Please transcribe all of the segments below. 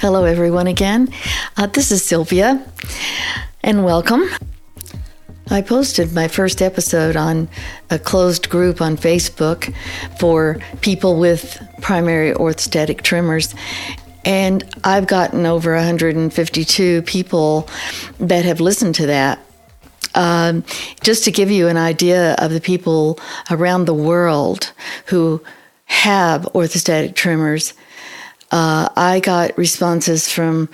Hello, everyone, again. Uh, this is Sylvia, and welcome. I posted my first episode on a closed group on Facebook for people with primary orthostatic tremors. And I've gotten over 152 people that have listened to that. Um, just to give you an idea of the people around the world who have orthostatic tremors, uh, I got responses from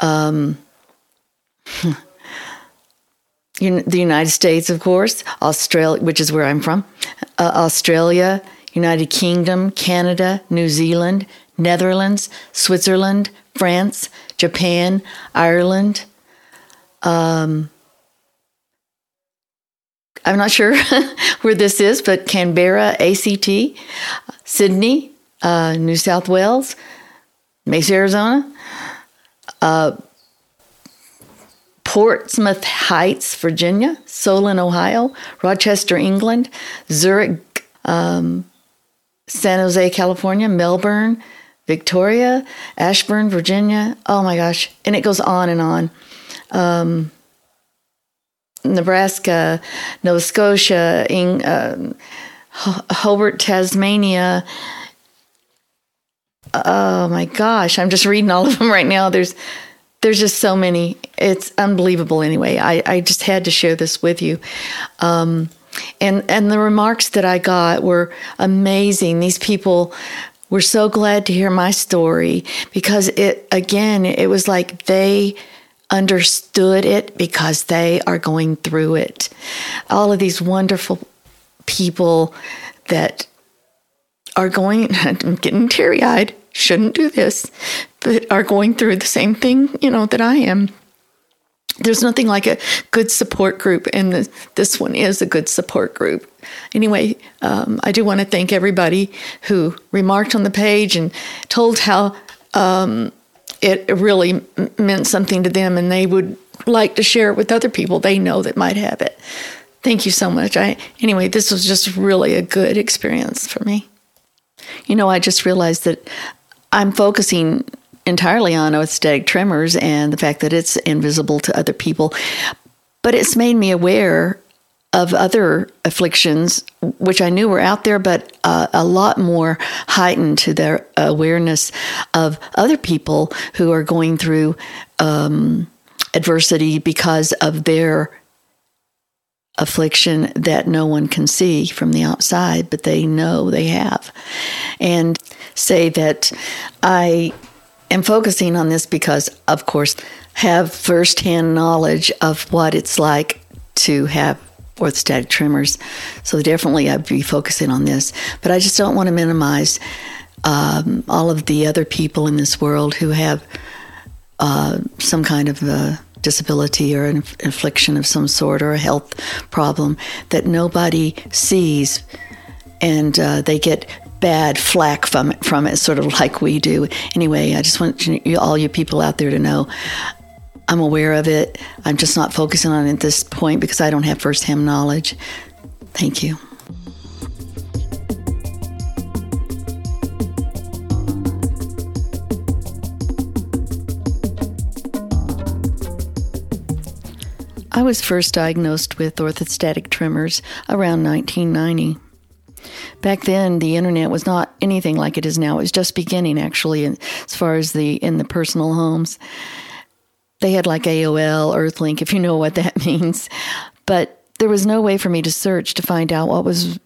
um, the United States, of course, Australia, which is where I'm from, uh, Australia, United Kingdom, Canada, New Zealand, Netherlands, Switzerland, France, Japan, Ireland. Um, I'm not sure where this is, but Canberra, ACT, Sydney, uh, New South Wales, Mesa, Arizona, uh, Portsmouth Heights, Virginia, Solon, Ohio, Rochester, England, Zurich, um, San Jose, California, Melbourne, Victoria, Ashburn, Virginia. Oh my gosh. And it goes on and on. Um, Nebraska, Nova Scotia, in, uh, Hobart, Tasmania, oh my gosh, I'm just reading all of them right now. There's there's just so many. It's unbelievable. Anyway, I, I just had to share this with you. Um, and and the remarks that I got were amazing. These people were so glad to hear my story because it again it was like they understood it because they are going through it. All of these wonderful people that are going I'm getting teary eyed shouldn't do this, but are going through the same thing, you know, that I am. There's nothing like a good support group, and the, this one is a good support group. Anyway, um, I do want to thank everybody who remarked on the page and told how um, it really meant something to them, and they would like to share it with other people they know that might have it. Thank you so much. I anyway, this was just really a good experience for me. You know, I just realized that I'm focusing entirely on orthostatic tremors and the fact that it's invisible to other people. But it's made me aware of other afflictions, which I knew were out there, but uh, a lot more heightened to their awareness of other people who are going through um, adversity because of their affliction that no one can see from the outside, but they know they have. And say that I am focusing on this because, of course, have firsthand knowledge of what it's like to have orthostatic tremors. So definitely I'd be focusing on this. But I just don't want to minimize um, all of the other people in this world who have uh, some kind of a disability or an affliction of some sort or a health problem that nobody sees and uh, they get bad flack from it, from it, sort of like we do. Anyway, I just want you, all you people out there to know I'm aware of it. I'm just not focusing on it at this point because I don't have firsthand knowledge. Thank you. I was first diagnosed with orthostatic tremors around 1990 back then the internet was not anything like it is now. It was just beginning actually as far as the in the personal homes. They had like AOL, Earthlink, if you know what that means. But there was no way for me to search to find out what was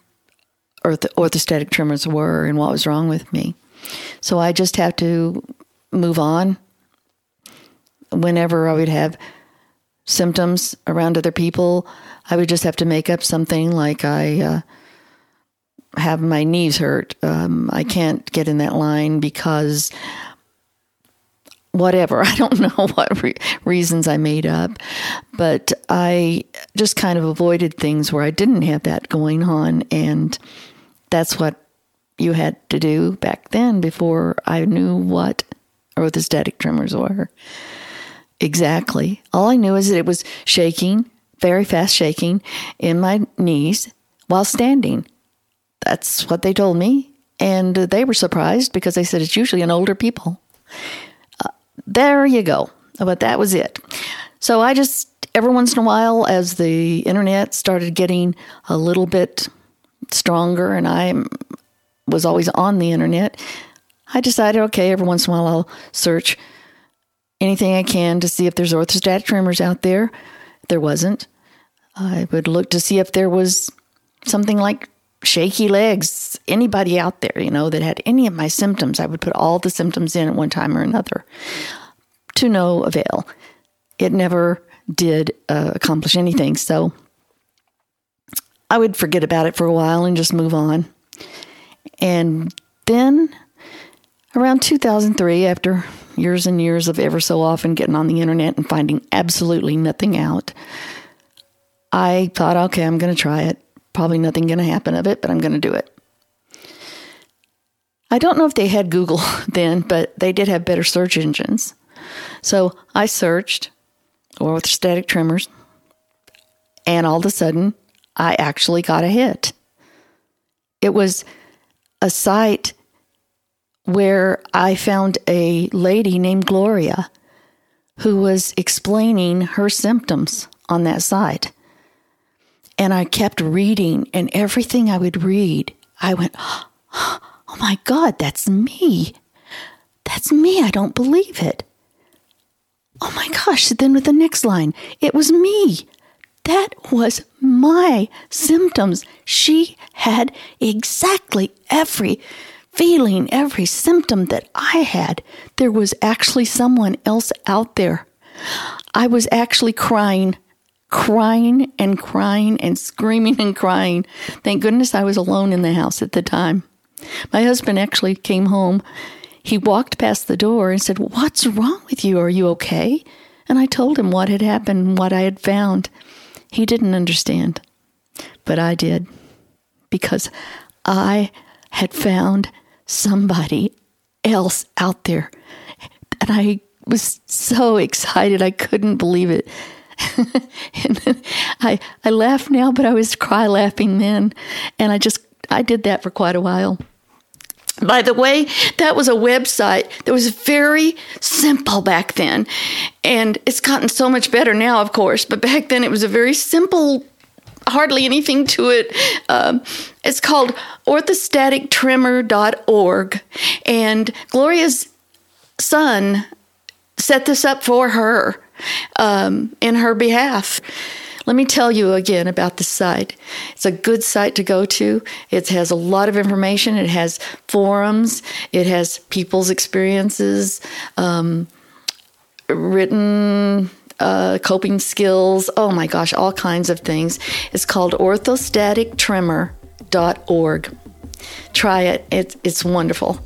orth- orthostatic tremors were and what was wrong with me. So I just have to move on. Whenever I would have symptoms around other people, I would just have to make up something like I uh, have my knees hurt. Um, I can't get in that line because whatever. I don't know what re- reasons I made up, but I just kind of avoided things where I didn't have that going on. And that's what you had to do back then before I knew what orthostatic tremors were. Exactly. All I knew is that it was shaking, very fast shaking in my knees while standing. That's what they told me. And they were surprised because they said it's usually in older people. Uh, there you go. But that was it. So I just, every once in a while, as the internet started getting a little bit stronger and I was always on the internet, I decided, okay, every once in a while I'll search anything I can to see if there's orthostatic tremors out there. If there wasn't, I would look to see if there was something like shaky legs, anybody out there, you know, that had any of my symptoms. I would put all the symptoms in at one time or another to no avail. It never did uh, accomplish anything. So I would forget about it for a while and just move on. And then around 2003, after years and years of ever so often getting on the internet and finding absolutely nothing out, I thought, okay, I'm going to try it. Probably nothing going to happen of it, but I'm going to do it. I don't know if they had Google then, but they did have better search engines. So I searched orthostatic tremors, and all of a sudden, I actually got a hit. It was a site where I found a lady named Gloria who was explaining her symptoms on that site. And I kept reading, and everything I would read, I went, Oh my God, that's me. That's me. I don't believe it. Oh my gosh. Then with the next line, it was me. That was my symptoms. She had exactly every feeling, every symptom that I had. There was actually someone else out there. I was actually crying, crying and crying and screaming and crying. Thank goodness I was alone in the house at the time. My husband actually came home he walked past the door and said, What's wrong with you? Are you okay? And I told him what had happened, what I had found. He didn't understand, but I did because I had found somebody else out there. And I was so excited, I couldn't believe it. and I, I laugh now, but I was cry laughing then. And I just, I did that for quite a while. By the way, that was a website that was very simple back then. And it's gotten so much better now, of course, but back then it was a very simple, hardly anything to it. Um, it's called orthostatictremor.org. And Gloria's son set this up for her um, in her behalf. Let me tell you again about the site. It's a good site to go to. It has a lot of information. It has forums. It has people's experiences, um, written uh, coping skills. Oh my gosh, all kinds of things. It's called orthostatictremor.org. Try it. It's it's wonderful.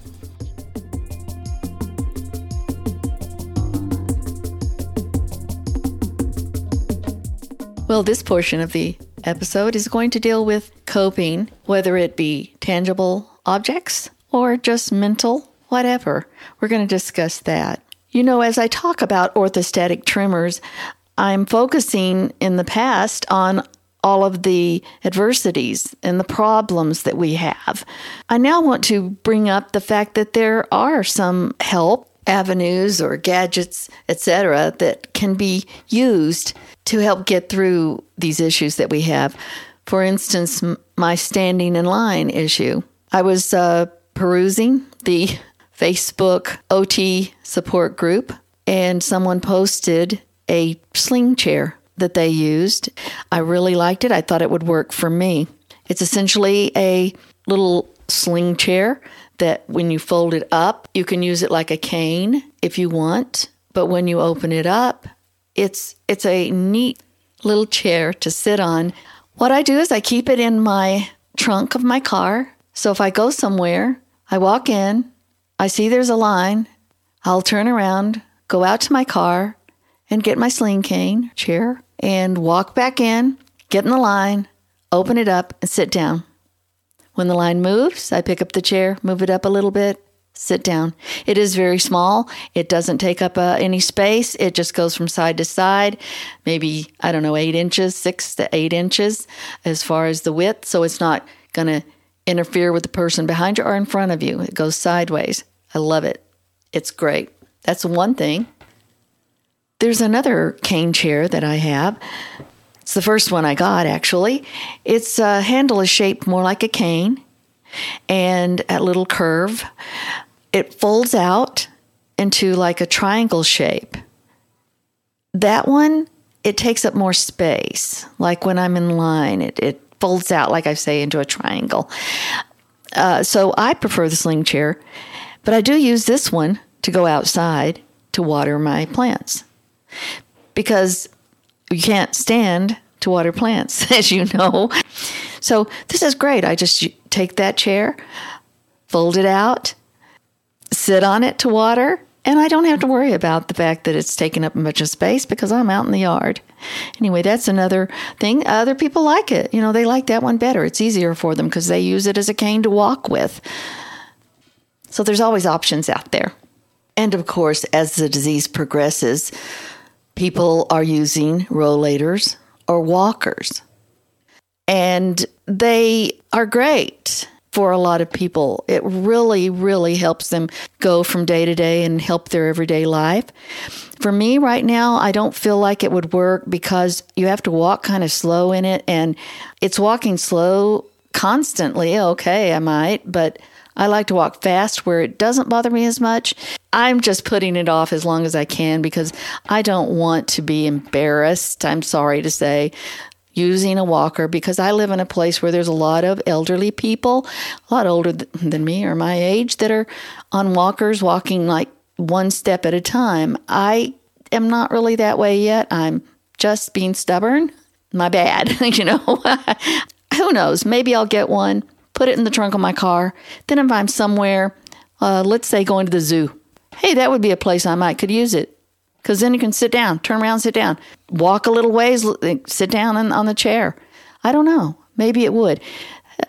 Well, this portion of the episode is going to deal with coping, whether it be tangible objects or just mental, whatever. We're going to discuss that. You know, as I talk about orthostatic tremors, I'm focusing in the past on all of the adversities and the problems that we have. I now want to bring up the fact that there are some help avenues or gadgets, etc., that can be used to help get through these issues that we have. For instance, my standing in line issue. I was uh, perusing the Facebook OT support group, and someone posted a sling chair that they used. I really liked it. I thought it would work for me. It's essentially a little sling chair that when you fold it up, you can use it like a cane if you want. But when you open it up, it's it's a neat little chair to sit on. What I do is I keep it in my trunk of my car. So if I go somewhere, I walk in, I see there's a line, I'll turn around, go out to my car, and get my sling cane chair and walk back in, get in the line, open it up, and sit down. When the line moves, I pick up the chair, move it up a little bit, sit down. It is very small. It doesn't take up uh, any space. It just goes from side to side, maybe, I don't know, eight inches, six to eight inches as far as the width. So it's not going to interfere with the person behind you or in front of you. It goes sideways. I love it. It's great. That's one thing. There's another cane chair that I have. It's the first one I got, actually. Its uh, handle is shaped more like a cane and a little curve. It folds out into like a triangle shape. That one, it takes up more space. Like when I'm in line, it, it folds out, like I say, into a triangle. Uh, so I prefer the sling chair, but I do use this one to go outside to water my plants because you can't stand to water plants, as you know. So this is great. I just take that chair, fold it out, sit on it to water, and I don't have to worry about the fact that it's taking up a bunch of space because I'm out in the yard. Anyway, that's another thing. Other people like it. You know, they like that one better. It's easier for them because they use it as a cane to walk with. So there's always options out there. And of course, as the disease progresses, people are using rollators or walkers. And they are great for a lot of people. It really, really helps them go from day to day and help their everyday life. For me right now, I don't feel like it would work because you have to walk kind of slow in it and it's walking slow constantly. Okay, I might, but I like to walk fast where it doesn't bother me as much. I'm just putting it off as long as I can because I don't want to be embarrassed, I'm sorry to say, using a walker because I live in a place where there's a lot of elderly people, a lot older than me or my age, that are on walkers walking like one step at a time. I am not really that way yet. I'm just being stubborn. My bad, you know. Who knows? Maybe I'll get one, put it in the trunk of my car. Then if I'm somewhere, uh, let's say going to the zoo, hey, that would be a place I might could use it because then you can sit down, turn around, sit down, walk a little ways, sit down on, on the chair. I don't know. Maybe it would.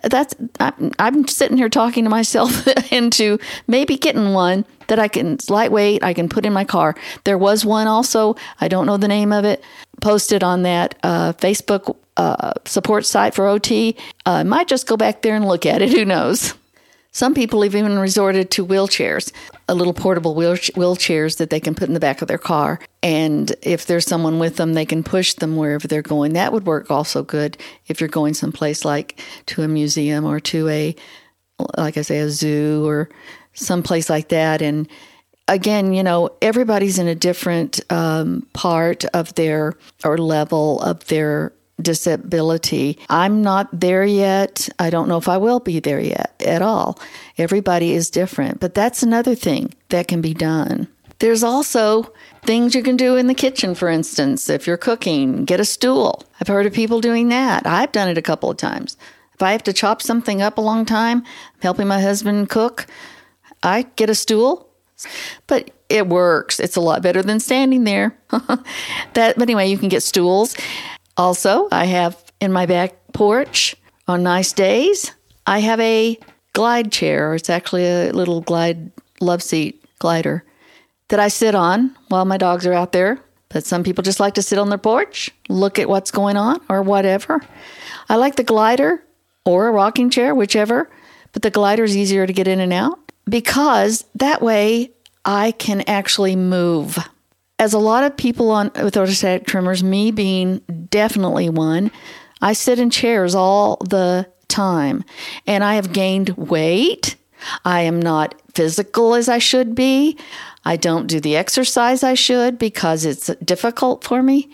That's I'm, I'm sitting here talking to myself into maybe getting one that I can it's lightweight. I can put in my car. There was one also. I don't know the name of it. Posted on that uh, Facebook uh, support site for OT. Uh, I might just go back there and look at it. Who knows? Some people have even resorted to wheelchairs, a little portable wheelchairs that they can put in the back of their car. And if there's someone with them, they can push them wherever they're going. That would work also good if you're going someplace like to a museum or to a, like I say, a zoo or someplace like that. And again, you know, everybody's in a different um, part of their or level of their disability. I'm not there yet. I don't know if I will be there yet at all. Everybody is different, but that's another thing that can be done. There's also things you can do in the kitchen, for instance, if you're cooking, get a stool. I've heard of people doing that. I've done it a couple of times. If I have to chop something up a long time, helping my husband cook, I get a stool. But it works. It's a lot better than standing there. that but anyway, you can get stools. Also, I have in my back porch on nice days, I have a glide chair. It's actually a little glide love seat glider that I sit on while my dogs are out there. But some people just like to sit on their porch, look at what's going on, or whatever. I like the glider or a rocking chair, whichever, but the glider is easier to get in and out because that way I can actually move as a lot of people on with orthostatic tremors, me being definitely one, I sit in chairs all the time and I have gained weight. I am not physical as I should be. I don't do the exercise I should because it's difficult for me.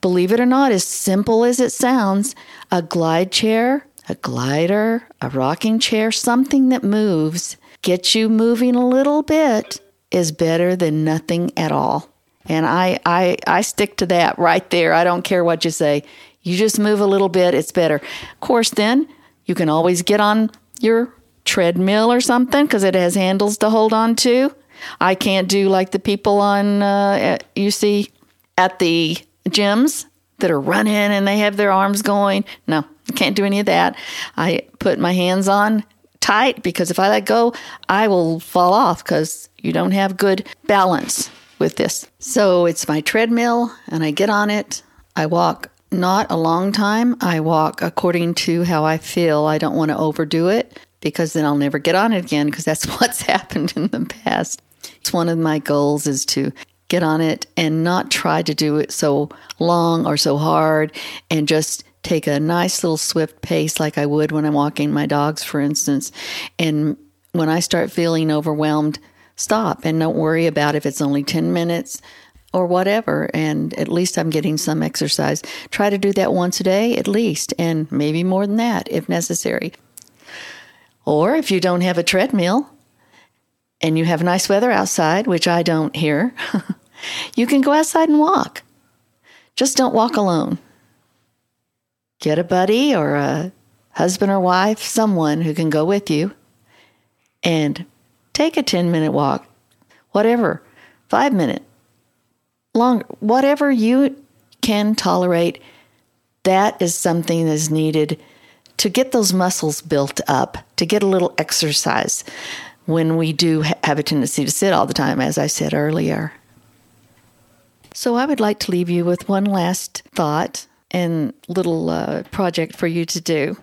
Believe it or not, as simple as it sounds, a glide chair, a glider, a rocking chair, something that moves, gets you moving a little bit is better than nothing at all. And I, I, I stick to that right there. I don't care what you say. You just move a little bit, it's better. Of course, then you can always get on your treadmill or something because it has handles to hold on to. I can't do like the people on, uh, you see at the gyms that are running and they have their arms going. No, I can't do any of that. I put my hands on tight because if I let go, I will fall off because you don't have good balance with this. So it's my treadmill, and I get on it. I walk not a long time. I walk according to how I feel. I don't want to overdo it because then I'll never get on it again because that's what's happened in the past. It's one of my goals is to get on it and not try to do it so long or so hard and just take a nice little swift pace like I would when I'm walking my dogs, for instance. And when I start feeling overwhelmed, stop and don't worry about if it's only 10 minutes or whatever. And at least I'm getting some exercise. Try to do that once a day at least, and maybe more than that if necessary. Or if you don't have a treadmill and you have nice weather outside, which I don't here, you can go outside and walk. Just don't walk alone get a buddy or a husband or wife, someone who can go with you, and take a 10 minute walk, whatever, five minute, longer, whatever you can tolerate. That is something that is needed to get those muscles built up, to get a little exercise when we do have a tendency to sit all the time, as I said earlier. So, I would like to leave you with one last thought and little uh, project for you to do.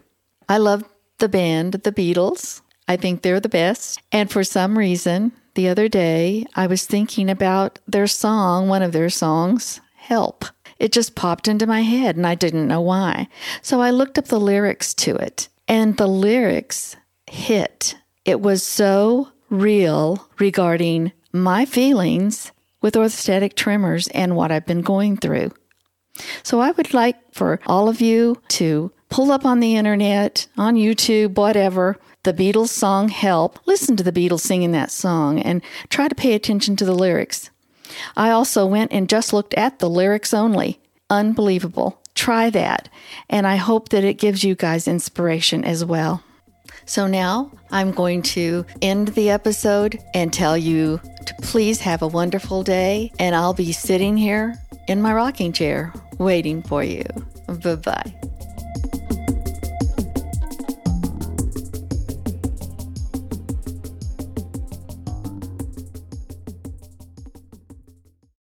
I love the band, the Beatles. I think they're the best. And for some reason, the other day, I was thinking about their song, one of their songs, Help. It just popped into my head and I didn't know why. So I looked up the lyrics to it, and the lyrics hit. It was so real regarding my feelings with orthostatic tremors and what I've been going through. So I would like for all of you to pull up on the internet, on YouTube, whatever, the Beatles song Help. Listen to the Beatles singing that song and try to pay attention to the lyrics. I also went and just looked at the lyrics only. Unbelievable. Try that. And I hope that it gives you guys inspiration as well. So now I'm going to end the episode and tell you to please have a wonderful day. And I'll be sitting here in my rocking chair waiting for you. Bye bye.